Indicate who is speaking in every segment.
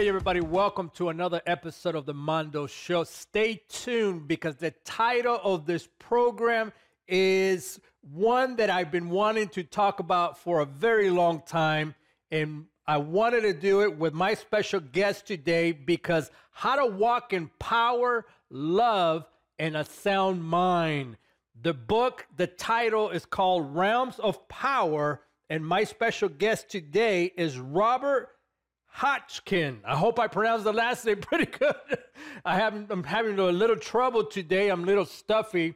Speaker 1: Hey, everybody, welcome to another episode of the Mondo Show. Stay tuned because the title of this program is one that I've been wanting to talk about for a very long time. And I wanted to do it with my special guest today because how to walk in power, love, and a sound mind. The book, the title is called Realms of Power. And my special guest today is Robert Hotchkin. I hope I pronounced the last name pretty good. I have, I'm having a little trouble today. I'm a little stuffy.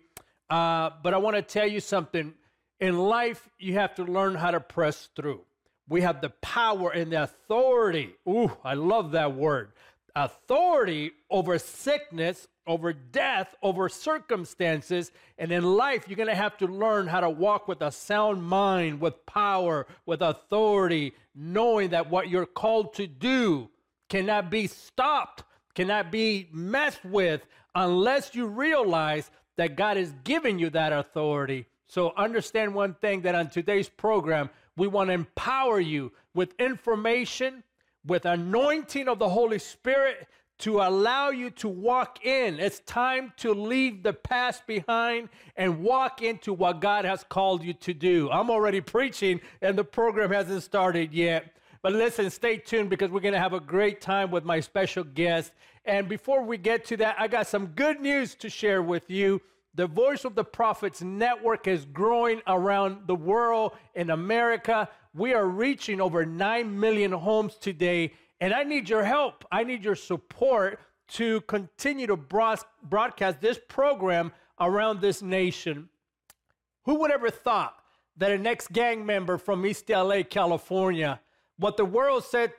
Speaker 1: Uh, but I want to tell you something. In life, you have to learn how to press through. We have the power and the authority. Ooh, I love that word. Authority over sickness, over death, over circumstances. And in life, you're going to have to learn how to walk with a sound mind, with power, with authority, knowing that what you're called to do cannot be stopped, cannot be messed with, unless you realize that God has given you that authority. So understand one thing that on today's program, we want to empower you with information, with anointing of the Holy Spirit to allow you to walk in. It's time to leave the past behind and walk into what God has called you to do. I'm already preaching and the program hasn't started yet. But listen, stay tuned because we're going to have a great time with my special guest. And before we get to that, I got some good news to share with you. The Voice of the Prophets network is growing around the world in America. We are reaching over 9 million homes today and I need your help. I need your support to continue to broadcast this program around this nation. Who would ever thought that an ex gang member from East LA, California, what the world said,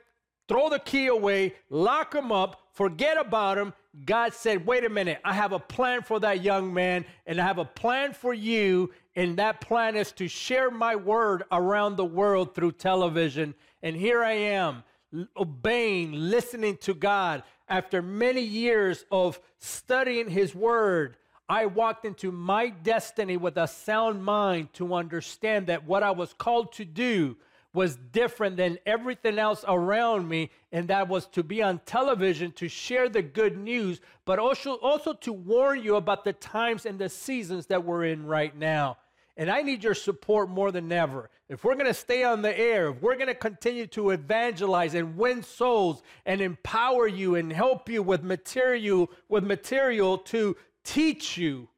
Speaker 1: throw the key away, lock him up, forget about him. God said, wait a minute, I have a plan for that young man, and I have a plan for you, and that plan is to share my word around the world through television. And here I am obeying, listening to God. After many years of studying His Word, I walked into my destiny with a sound mind to understand that what I was called to do was different than everything else around me, and that was to be on television to share the good news, but also, also to warn you about the times and the seasons that we're in right now. And I need your support more than ever. If we're going to stay on the air, if we're going to continue to evangelize and win souls and empower you and help you with material with material to teach you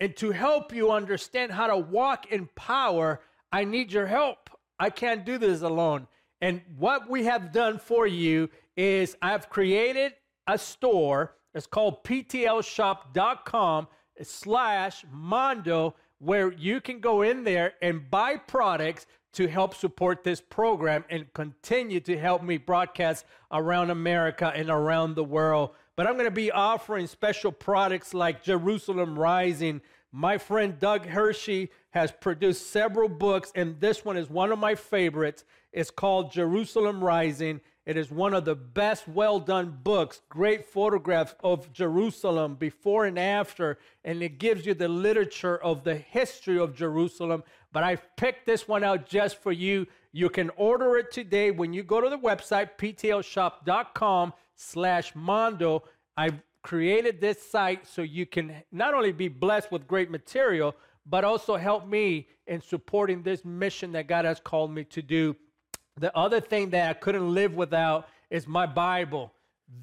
Speaker 1: and to help you understand how to walk in power, I need your help. I can't do this alone. And what we have done for you is I've created a store. It's called ptlshop.com slash mondo where you can go in there and buy products to help support this program and continue to help me broadcast around America and around the world. But I'm going to be offering special products like Jerusalem Rising. My friend Doug Hershey has produced several books, and this one is one of my favorites. It's called Jerusalem Rising. It is one of the best, well done books. Great photographs of Jerusalem before and after, and it gives you the literature of the history of Jerusalem. But I picked this one out just for you. You can order it today when you go to the website, ptlshop.com slash mondo. I've created this site so you can not only be blessed with great material, but also help me in supporting this mission that God has called me to do the other thing that I couldn't live without is my Bible.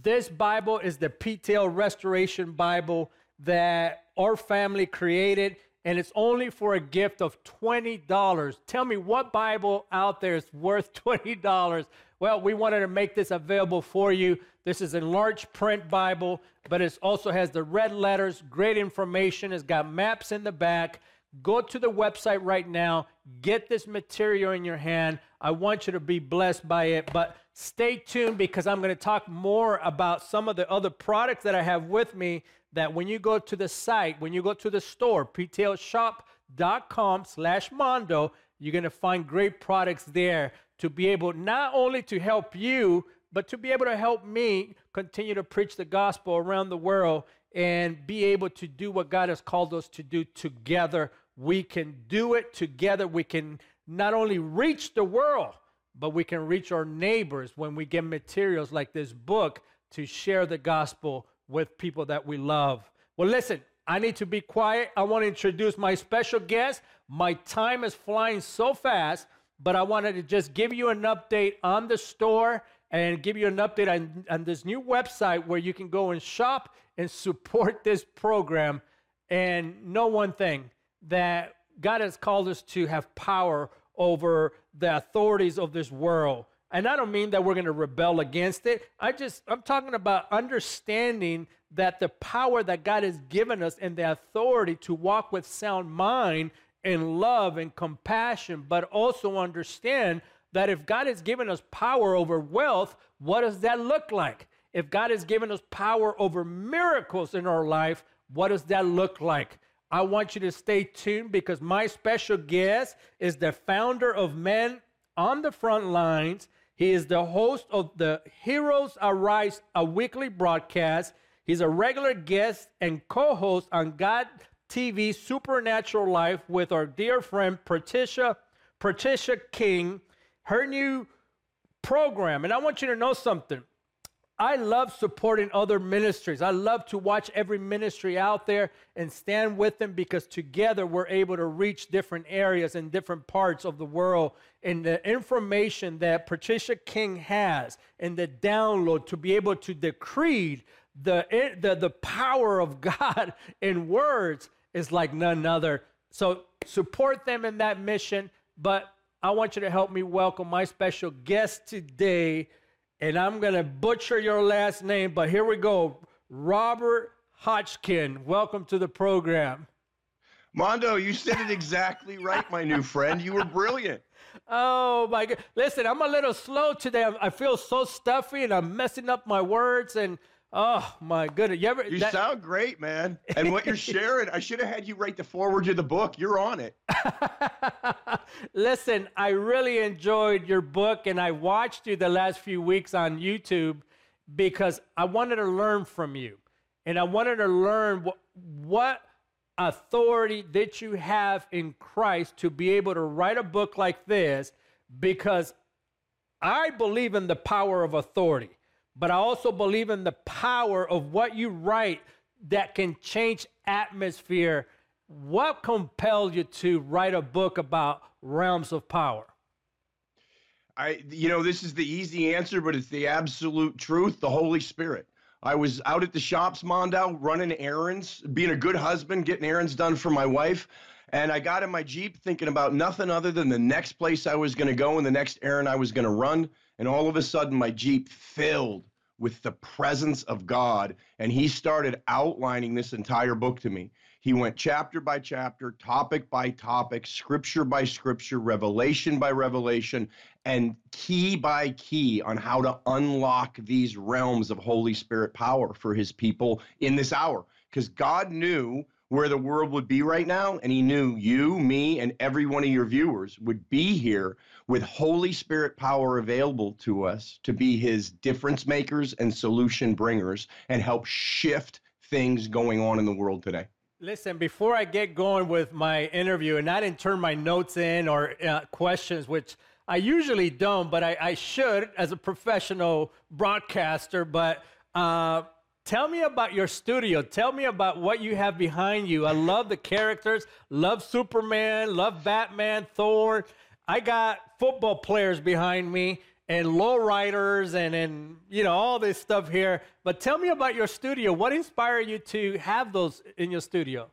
Speaker 1: This Bible is the PTL Restoration Bible that our family created, and it's only for a gift of $20. Tell me what Bible out there is worth $20? Well, we wanted to make this available for you. This is a large print Bible, but it also has the red letters, great information. It's got maps in the back. Go to the website right now, get this material in your hand. I want you to be blessed by it. But stay tuned because I'm going to talk more about some of the other products that I have with me that when you go to the site, when you go to the store, ptlshop.com slash mondo, you're going to find great products there to be able not only to help you, but to be able to help me continue to preach the gospel around the world and be able to do what God has called us to do together. We can do it together. We can not only reach the world, but we can reach our neighbors when we get materials like this book to share the gospel with people that we love. Well, listen, I need to be quiet. I want to introduce my special guest. My time is flying so fast, but I wanted to just give you an update on the store and give you an update on, on this new website where you can go and shop and support this program. And know one thing that God has called us to have power over the authorities of this world. And I don't mean that we're going to rebel against it. I just, I'm talking about understanding that the power that God has given us and the authority to walk with sound mind and love and compassion, but also understand that if God has given us power over wealth, what does that look like? If God has given us power over miracles in our life, what does that look like? I want you to stay tuned because my special guest is the founder of Men on the Front Lines. He is the host of the Heroes Arise, a weekly broadcast. He's a regular guest and co host on God TV Supernatural Life with our dear friend Patricia, Patricia King, her new program. And I want you to know something. I love supporting other ministries. I love to watch every ministry out there and stand with them because together we're able to reach different areas and different parts of the world. And the information that Patricia King has and the download to be able to decree the, the, the power of God in words is like none other. So support them in that mission. But I want you to help me welcome my special guest today and I'm going to butcher your last name, but here we go. Robert Hotchkin, welcome to the program.
Speaker 2: Mondo, you said it exactly right, my new friend. You were brilliant.
Speaker 1: Oh my God! Listen, I'm a little slow today. I feel so stuffy, and I'm messing up my words. And Oh my goodness!
Speaker 2: You, ever, you that... sound great, man. And what you're sharing, I should have had you write the foreword to the book. You're on it.
Speaker 1: Listen, I really enjoyed your book, and I watched you the last few weeks on YouTube because I wanted to learn from you, and I wanted to learn what, what authority that you have in Christ to be able to write a book like this, because I believe in the power of authority but I also believe in the power of what you write that can change atmosphere. What compelled you to write a book about realms of power?
Speaker 2: I, you know, this is the easy answer, but it's the absolute truth the Holy Spirit. I was out at the shops, Mondo, running errands, being a good husband, getting errands done for my wife. And I got in my Jeep thinking about nothing other than the next place I was going to go and the next errand I was going to run. And all of a sudden, my Jeep filled with the presence of God. And he started outlining this entire book to me. He went chapter by chapter, topic by topic, scripture by scripture, revelation by revelation, and key by key on how to unlock these realms of Holy Spirit power for his people in this hour. Because God knew where the world would be right now. And he knew you, me, and every one of your viewers would be here with Holy Spirit power available to us to be his difference makers and solution bringers and help shift things going on in the world today.
Speaker 1: Listen, before I get going with my interview, and I didn't turn my notes in or uh, questions, which I usually don't, but I, I, should as a professional broadcaster. But uh, Tell me about your studio. Tell me about what you have behind you. I love the characters, love Superman, love Batman, Thor. I got football players behind me and lowriders and and you know all this stuff here. But tell me about your studio. What inspired you to have those in your studio?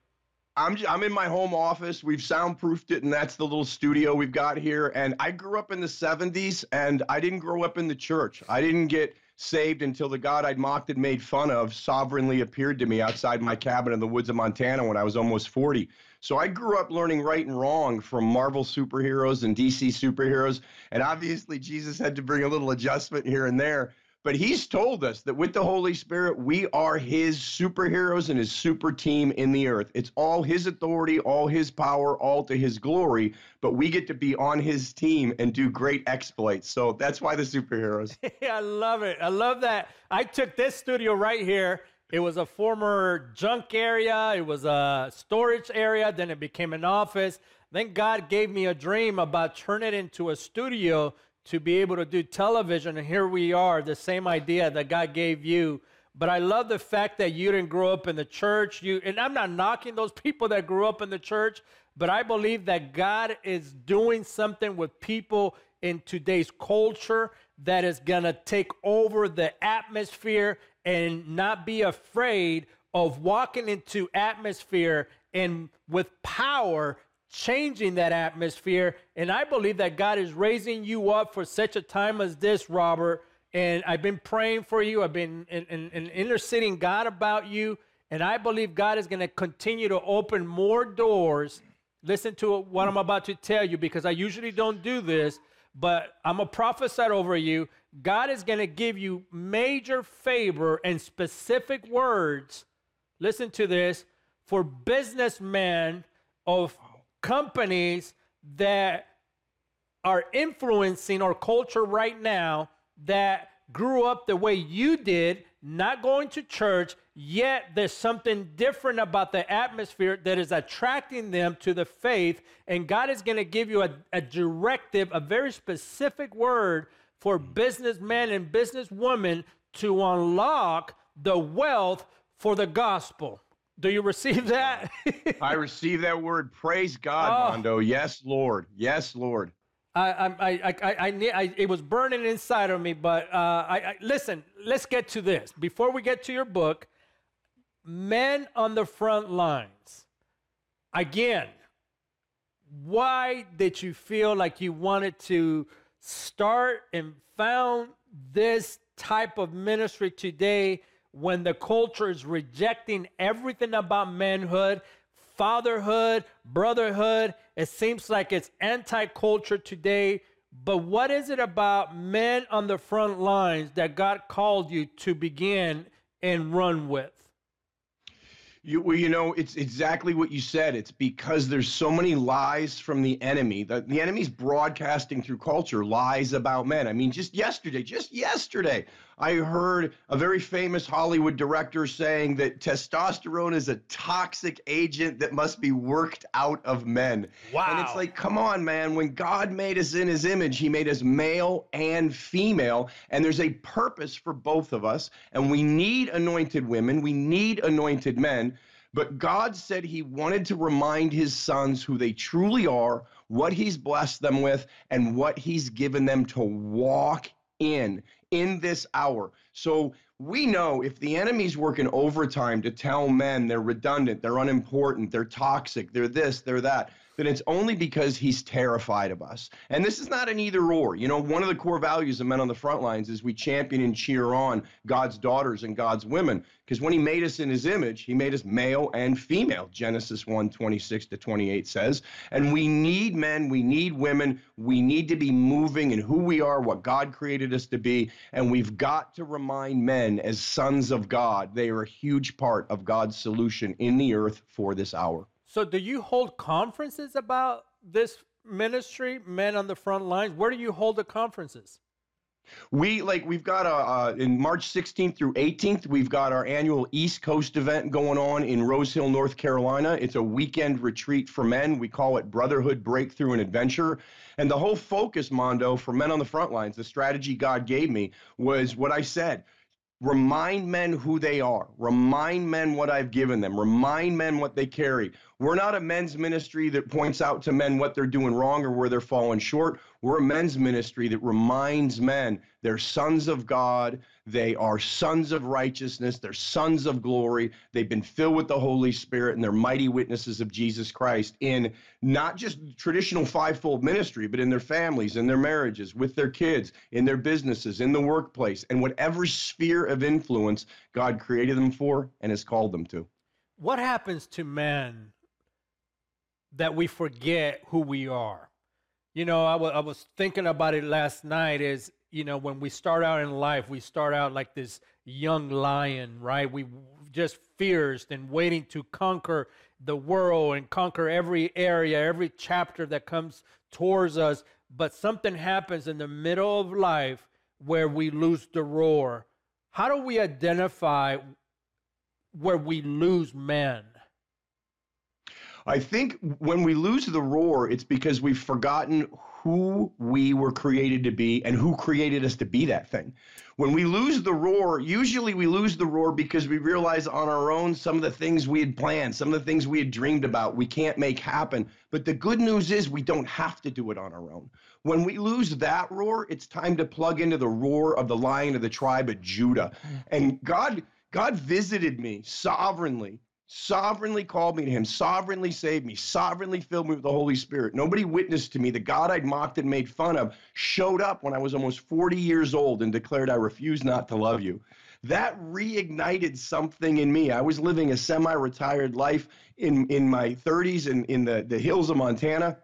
Speaker 2: I'm I'm in my home office. We've soundproofed it, and that's the little studio we've got here. And I grew up in the '70s, and I didn't grow up in the church. I didn't get saved until the God I'd mocked and made fun of sovereignly appeared to me outside my cabin in the woods of Montana when I was almost 40. So I grew up learning right and wrong from Marvel superheroes and DC superheroes. And obviously, Jesus had to bring a little adjustment here and there. But he's told us that with the Holy Spirit, we are his superheroes and his super team in the earth. It's all his authority, all his power, all to his glory. But we get to be on his team and do great exploits. So that's why the superheroes.
Speaker 1: I love it. I love that. I took this studio right here. It was a former junk area, it was a storage area, then it became an office. Then God gave me a dream about turning it into a studio to be able to do television, and here we are, the same idea that God gave you. But I love the fact that you didn't grow up in the church. You and I'm not knocking those people that grew up in the church, but I believe that God is doing something with people in today's culture that is going to take over the atmosphere and not be afraid of walking into atmosphere and with power changing that atmosphere. And I believe that God is raising you up for such a time as this, Robert. And I've been praying for you. I've been in, in, in interceding God about you. And I believe God is going to continue to open more doors. Listen to what I'm about to tell you because I usually don't do this, but I'm a prophesy over you. God is going to give you major favor and specific words. Listen to this for businessmen of companies that are influencing our culture right now that grew up the way you did, not going to church, yet there's something different about the atmosphere that is attracting them to the faith. And God is going to give you a, a, directive, a very specific word for businessmen and businesswomen to unlock the wealth for the gospel. Do you receive that?
Speaker 2: I receive that word. Praise God, oh. Mondo. Yes, Lord. Yes, Lord.
Speaker 1: I, I, I, I, I, it was burning inside of me, but uh, I, I, listen. Let's get to this before we get to your book. Men on the front lines. Again, why did you feel like you wanted to start and found this type of ministry today? When the culture is rejecting everything about manhood, fatherhood, brotherhood. It seems like it's anti culture today. But what is it about men on the front lines that God called you to begin and run with?
Speaker 2: You, well, you know, it's exactly what you said. It's because there's so many lies from the enemy. The, the enemy's broadcasting through culture lies about men. I mean, just yesterday, just yesterday, I heard a very famous Hollywood director saying that testosterone is a toxic agent that must be worked out of men.
Speaker 1: Wow.
Speaker 2: And it's like, come on, man. When God made us in his image, he made us male and female. And there's a purpose for both of us. And we need anointed women, we need anointed men. But God said he wanted to remind his sons who they truly are, what he's blessed them with, and what he's given them to walk in in this hour. So we know if the enemy's working overtime to tell men they're redundant, they're unimportant, they're toxic, they're this, they're that, then it's only because he's terrified of us. And this is not an either or. You know, one of the core values of Men on the Front Lines is we champion and cheer on God's daughters and God's women. Because when he made us in his image, he made us male and female. Genesis 1 26 to 28 says. And we need men, we need women, we need to be moving in who we are, what God created us to be. And we've got to remind men as sons of God, they are a huge part of God's solution in the earth for this hour.
Speaker 1: So, do you hold conferences about this ministry, Men on the Front Lines? Where do you hold the conferences?
Speaker 2: We like we've got a uh, in March 16th through 18th we've got our annual East Coast event going on in Rose Hill, North Carolina. It's a weekend retreat for men. We call it Brotherhood Breakthrough and Adventure. And the whole focus, Mondo, for men on the front lines, the strategy God gave me was what I said. Remind men who they are. Remind men what I've given them. Remind men what they carry. We're not a men's ministry that points out to men what they're doing wrong or where they're falling short. We're a men's ministry that reminds men they're sons of God. They are sons of righteousness. They're sons of glory. They've been filled with the Holy Spirit and they're mighty witnesses of Jesus Christ in not just traditional fivefold ministry, but in their families, in their marriages, with their kids, in their businesses, in the workplace, and whatever sphere of influence God created them for and has called them to.
Speaker 1: What happens to men that we forget who we are. You know, I, w- I was thinking about it last night is, you know, when we start out in life, we start out like this young lion, right? We just fierce and waiting to conquer the world and conquer every area, every chapter that comes towards us. But something happens in the middle of life where we lose the roar. How do we identify where we lose men?
Speaker 2: I think when we lose the roar, it's because we've forgotten who we were created to be and who created us to be that thing. When we lose the roar, usually we lose the roar because we realize on our own some of the things we had planned, some of the things we had dreamed about, we can't make happen. But the good news is we don't have to do it on our own. When we lose that roar, it's time to plug into the roar of the lion of the tribe of Judah. Mm. And God God visited me sovereignly sovereignly called me to him, sovereignly saved me, sovereignly filled me with the Holy Spirit. Nobody witnessed to me. The God I'd mocked and made fun of showed up when I was almost 40 years old and declared, I refuse not to love you. That reignited something in me. I was living a semi retired life in, in my 30s in, in the, the hills of Montana.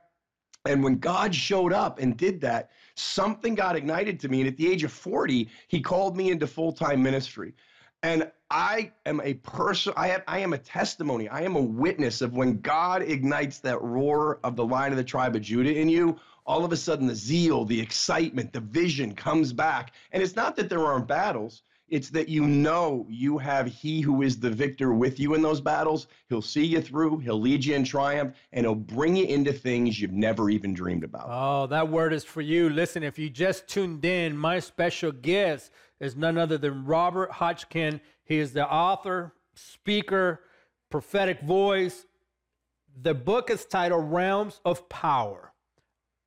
Speaker 2: And when God showed up and did that, something got ignited to me. And at the age of 40, he called me into full time ministry. And I am a person, I, I am a testimony, I am a witness of when God ignites that roar of the lion of the tribe of Judah in you, all of a sudden the zeal, the excitement, the vision comes back. And it's not that there aren't battles, it's that you know you have He who is the victor with you in those battles. He'll see you through, He'll lead you in triumph, and He'll bring you into things you've never even dreamed about.
Speaker 1: Oh, that word is for you. Listen, if you just tuned in, my special guest is none other than Robert Hotchkin. He is the author, speaker, prophetic voice. The book is titled Realms of Power.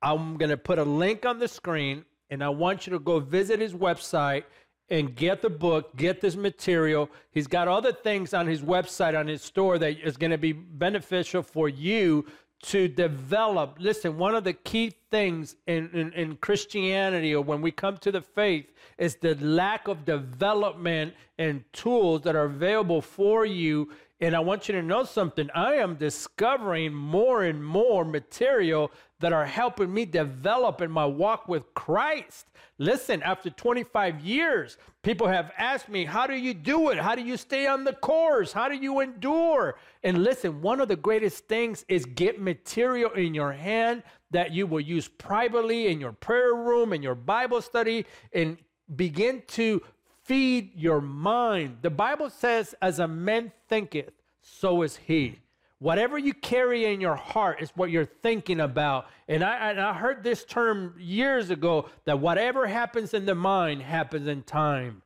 Speaker 1: I'm going to put a link on the screen, and I want you to go visit his website and get the book, get this material. He's got other things on his website, on his store that is going to be beneficial for you to develop. Listen, one of the key things in, in, in, Christianity or when we come to the faith is the lack of development and tools that are available for you. And I want you to know something. I am discovering more and more material that are helping me develop in my walk with Christ. Listen, after 25 years, people have asked me, How do you do it? How do you stay on the course? How do you endure? And listen, one of the greatest things is get material in your hand that you will use privately in your prayer room, in your Bible study, and begin to feed your mind. The Bible says, As a man thinketh, so is he. Whatever you carry in your heart is what you're thinking about. And I, and I heard this term years ago that whatever happens in the mind happens in time.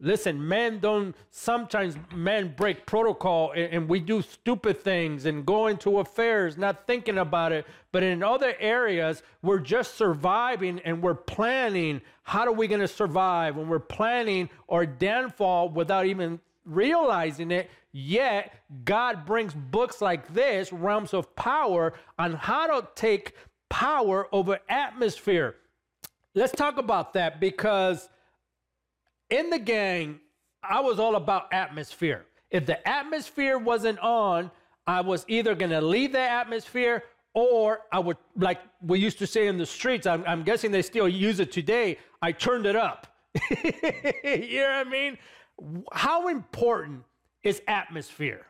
Speaker 1: Listen, men don't, sometimes men break protocol and, and, we do stupid things and go into affairs not thinking about it. But in other areas, we're just surviving and we're planning how are we going to survive when we're planning our downfall without even realizing it. Yet, God brings books like this, Realms of Power, on how to take power over atmosphere. Let's talk about that because in the gang, I was all about atmosphere. If the atmosphere wasn't on, I was either going to leave the atmosphere or I would, like we used to say in the streets, I'm, I'm guessing they still use it today, I turned it up. you know what I mean? How important is atmosphere?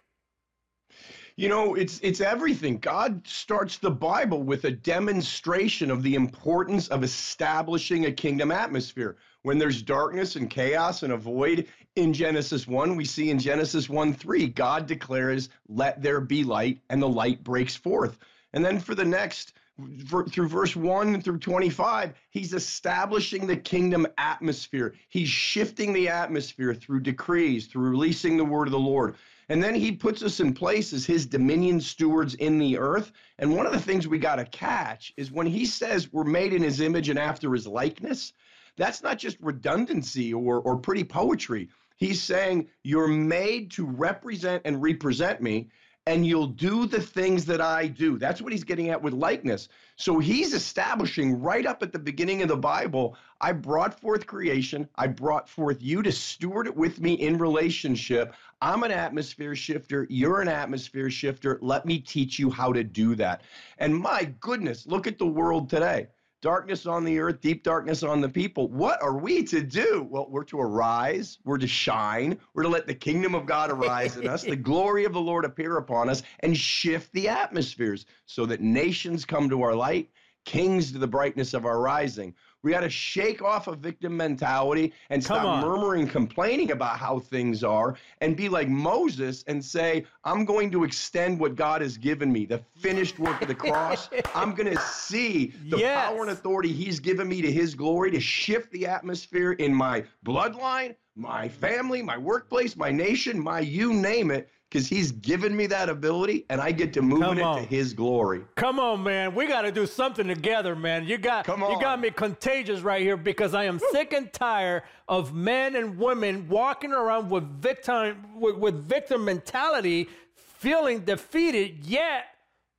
Speaker 2: You know, it's it's everything. God starts the Bible with a demonstration of the importance of establishing a kingdom atmosphere. When there's darkness and chaos and a void in Genesis 1, we see in Genesis 1 3, God declares, Let there be light, and the light breaks forth. And then for the next through verse 1 through 25, he's establishing the kingdom atmosphere. He's shifting the atmosphere through decrees, through releasing the word of the Lord. And then he puts us in place as his dominion stewards in the earth. And one of the things we got to catch is when he says we're made in his image and after his likeness, that's not just redundancy or, or pretty poetry. He's saying you're made to represent and represent me and you'll do the things that I do. That's what he's getting at with likeness. So he's establishing right up at the beginning of the Bible I brought forth creation, I brought forth you to steward it with me in relationship. I'm an atmosphere shifter, you're an atmosphere shifter. Let me teach you how to do that. And my goodness, look at the world today darkness on the earth, deep darkness on the people. What are we to do? Well, we're to arise, we're to shine, we're to let the kingdom of God arise in us, the glory of the Lord appear upon us, and shift the atmospheres so that nations come to our light, kings to the brightness of our rising. We got to shake off a victim mentality and stop murmuring, complaining about how things are, and be like Moses and say, I'm going to extend what God has given me, the finished work of the cross. I'm going to see the
Speaker 1: Yes.
Speaker 2: power and authority He's given me to His glory to shift the atmosphere in my bloodline, my family, my workplace, my nation, my you name it, because He's given me that ability and I get to move it to His glory.
Speaker 1: Come on, man. We got to do something together, man. You got
Speaker 2: Come
Speaker 1: you got me contagious right here because I am sick and tired of men and women walking around with victim with, with victim mentality, feeling defeated. Yet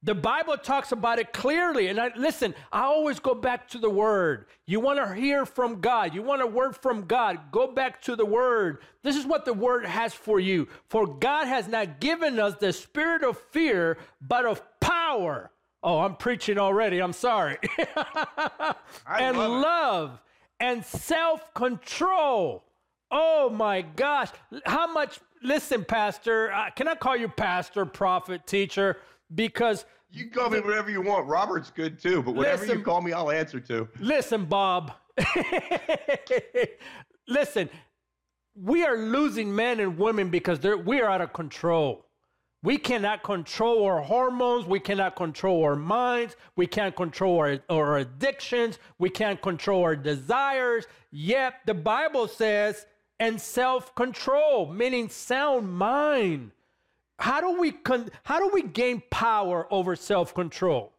Speaker 1: the Bible talks about it clearly. And I listen, I always go back to the word. You want to hear from God. You want a word from God. Go back to the word. This is what the word has for you. For God has not given us the spirit of fear, but of power. Oh, I'm preaching already. I'm sorry. and
Speaker 2: love
Speaker 1: love and self control. Oh my gosh. How much, listen, Pastor, uh, can I call you Pastor, Prophet, Teacher? Because
Speaker 2: You can call me whatever you want. Robert's good too, but whatever
Speaker 1: Listen.
Speaker 2: you call me, I'll answer to.
Speaker 1: Listen, Bob. Listen, we are losing men and women because we are out of control. We cannot control our hormones. We cannot control our minds. We can't control our, our addictions. We can't control our desires. Yet the Bible says, and self control, meaning sound mind. How do we con- how do we gain power over self control?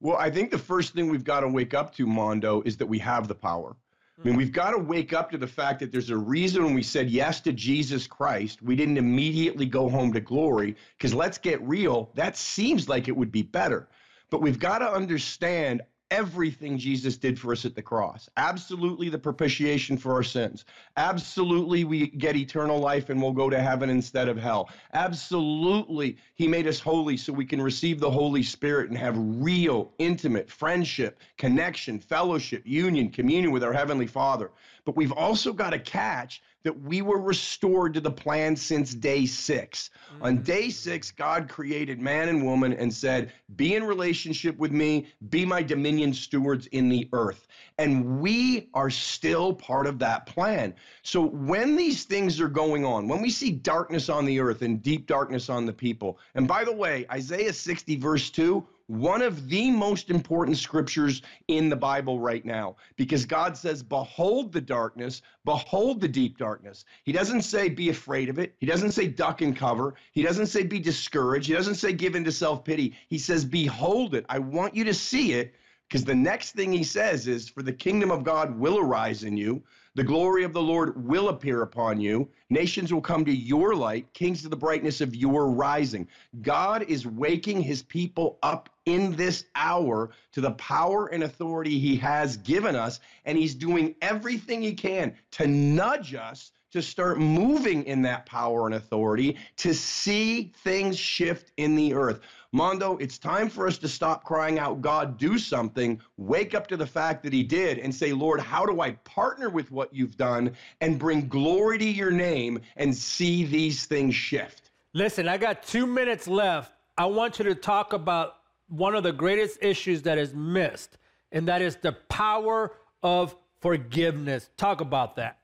Speaker 2: Well, I think the first thing we've got to wake up to, Mondo, is that we have the power. I mean, mm. we've got to wake up to the fact that there's a reason when we said yes to Jesus Christ, we didn't immediately go home to glory. Because let's get real, that seems like it would be better. But we've got to understand everything Jesus did for us at the cross. Absolutely the propitiation for our sins. Absolutely we get eternal life and we'll go to heaven instead of hell. Absolutely he made us holy so we can receive the Holy Spirit and have real, intimate friendship, connection, fellowship, union, communion with our Heavenly Father. But we've also got to catch that we were restored to the plan since day six. Mm. On day six, God created man and woman and said, Be in relationship with me, be my dominion stewards in the earth. And we are still part of that plan. So when these things are going on, when we see darkness on the earth and deep darkness on the people, and by the way, Isaiah 60, verse 2, one of the most important scriptures in the Bible right now because God says, Behold the darkness, behold the deep darkness. He doesn't say be afraid of it. He doesn't say duck and cover. He doesn't say be discouraged. He doesn't say give in to self pity. He says, Behold it. I want you to see it because the next thing he says is, For the kingdom of God will arise in you. The glory of the Lord will appear upon you. Nations will come to your light, kings to the brightness of your rising. God is waking his people up in this hour to the power and authority he has given us, and he's doing everything he can to nudge us to start moving in that power and authority to see things shift in the earth. Mondo, it's time for us to stop crying out, God, do something, wake up to the fact that He did, and say, Lord, how do I partner with what you've done and bring glory to your name and see these things shift?
Speaker 1: Listen, I got two minutes left. I want you to talk about one of the greatest issues that is missed, and that is the power of forgiveness. Talk about that.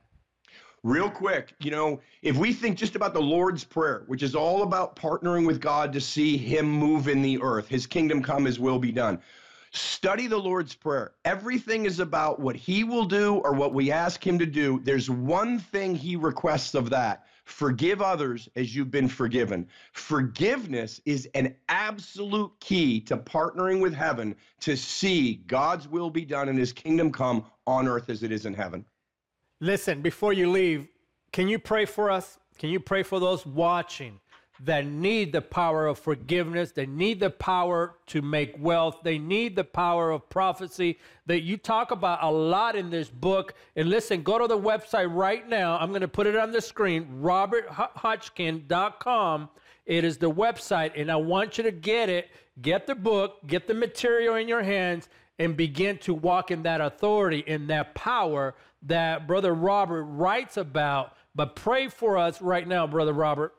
Speaker 2: Real quick, you know, if we think just about the Lord's Prayer, which is all about partnering with God to see Him move in the earth, His kingdom come, His will be done. Study the Lord's Prayer. Everything is about what He will do or what we ask Him to do. There's one thing He requests of that forgive others as you've been forgiven. Forgiveness is an absolute key to partnering with heaven to see God's will be done and His kingdom come on earth as it is in heaven.
Speaker 1: Listen, before you leave, can you pray for us? Can you pray for those watching that need the power of forgiveness? They need the power to make wealth. They need the power of prophecy that you talk about a lot in this book. And listen, go to the website right now. I'm going to put it on the screen roberthotchkin.com. It is the website, and I want you to get it. Get the book, get the material in your hands, and begin to walk in that authority, in that power that Brother Robert writes about. But pray for us right now, Brother Robert.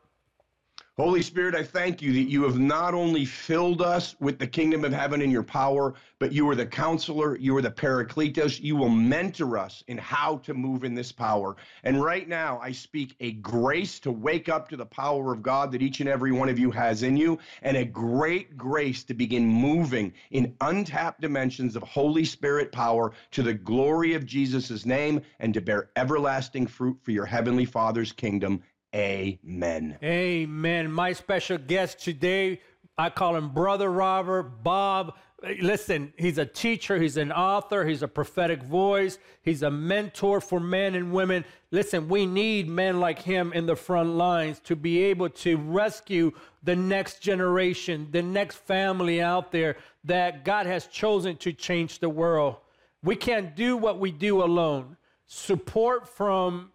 Speaker 2: Holy Spirit, I thank you that you have not only filled us with the kingdom of heaven in your power, but you are the counselor, you are the paracletos. You will mentor us in how to move in this power. And right now, I speak a grace to wake up to the power of God that each and every one of you has in you, and a great grace to begin moving in untapped dimensions of Holy Spirit power to the glory of Jesus' name and to bear everlasting fruit for your heavenly Father's kingdom. Amen.
Speaker 1: Amen. My special guest today, I call him Brother Robert, Bob. Listen, he's a teacher, he's an author, he's a prophetic voice, he's a mentor for men and women. Listen, we need men like him in the front lines to be able to rescue the next generation, the next family out there that God has chosen to change the world. We can't do what we do alone. Support from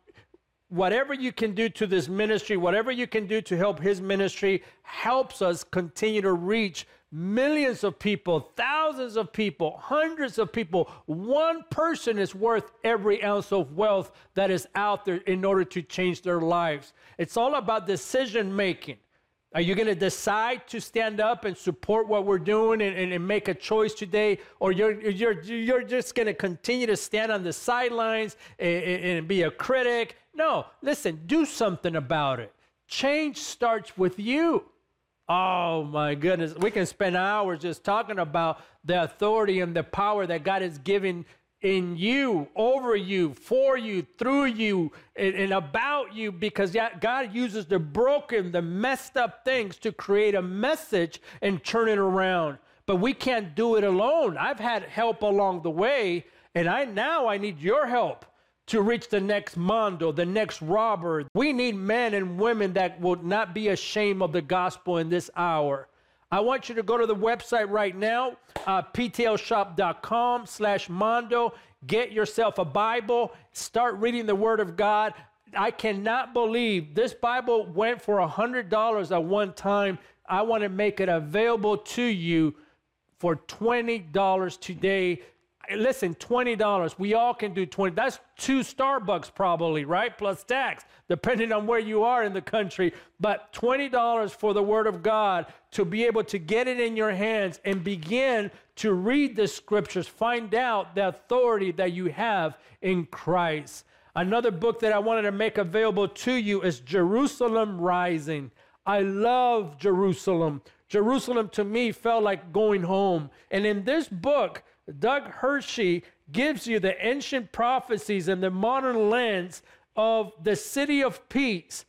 Speaker 1: whatever you can do to this ministry, whatever you can do to help his ministry, helps us continue to reach millions of people, thousands of people, hundreds of people. One person is worth every ounce of wealth that is out there in order to change their lives. It's all about decision making. Are you going to decide to stand up and support what we're doing and, and, and make a choice today? Or you're, you're, you're just going to continue to stand on the sidelines and, and be a critic? No, listen, do something about it. Change starts with you. Oh my goodness. We can spend hours just talking about the authority and the power that God has given in you, over you, for you, through you, and, and, about you, because God uses the broken, the messed up things to create a message and turn it around. But we can't do it alone. I've had help along the way, and I now I need your help to reach the next Mondo, the next Robert. We need men and women that will not be ashamed of the gospel in this hour. I want you to go to the website right now, uh, ptlshop.com slash Mondo. Get yourself a Bible. Start reading the Word of God. I cannot believe this Bible went for a $100 at one time. I want to make it available to you for $20 today listen, $20. We all can do 20. That's two Starbucks probably, right? Plus tax, depending on where you are in the country. But $20 for the word of God to be able to get it in your hands and begin to read the scriptures, find out the authority that you have in Christ. Another book that I wanted to make available to you is Jerusalem Rising. I love Jerusalem. Jerusalem to me felt like going home. And in this book, Doug Hershey gives you the ancient prophecies and the modern lens of the city of peace,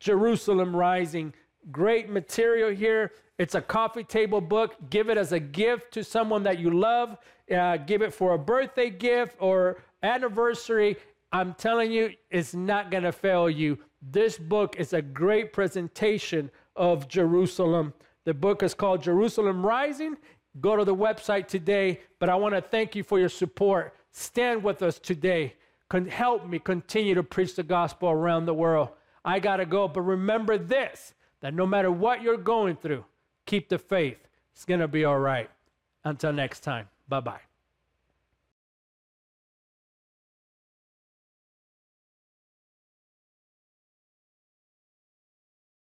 Speaker 1: Jerusalem rising. Great material here. It's a coffee table book. Give it as a gift to someone that you love. Uh, give it for a birthday gift or anniversary. I'm telling you, it's not going to fail you. This book is a great presentation of Jerusalem. The book is called Jerusalem Rising. Go to the website today. But I want to thank you for your support. Stand with us today. Can help me continue to preach the gospel around the world. I got to go. But remember this that no matter what you're going through, keep the faith. It's going to be all right. Until next time, bye bye.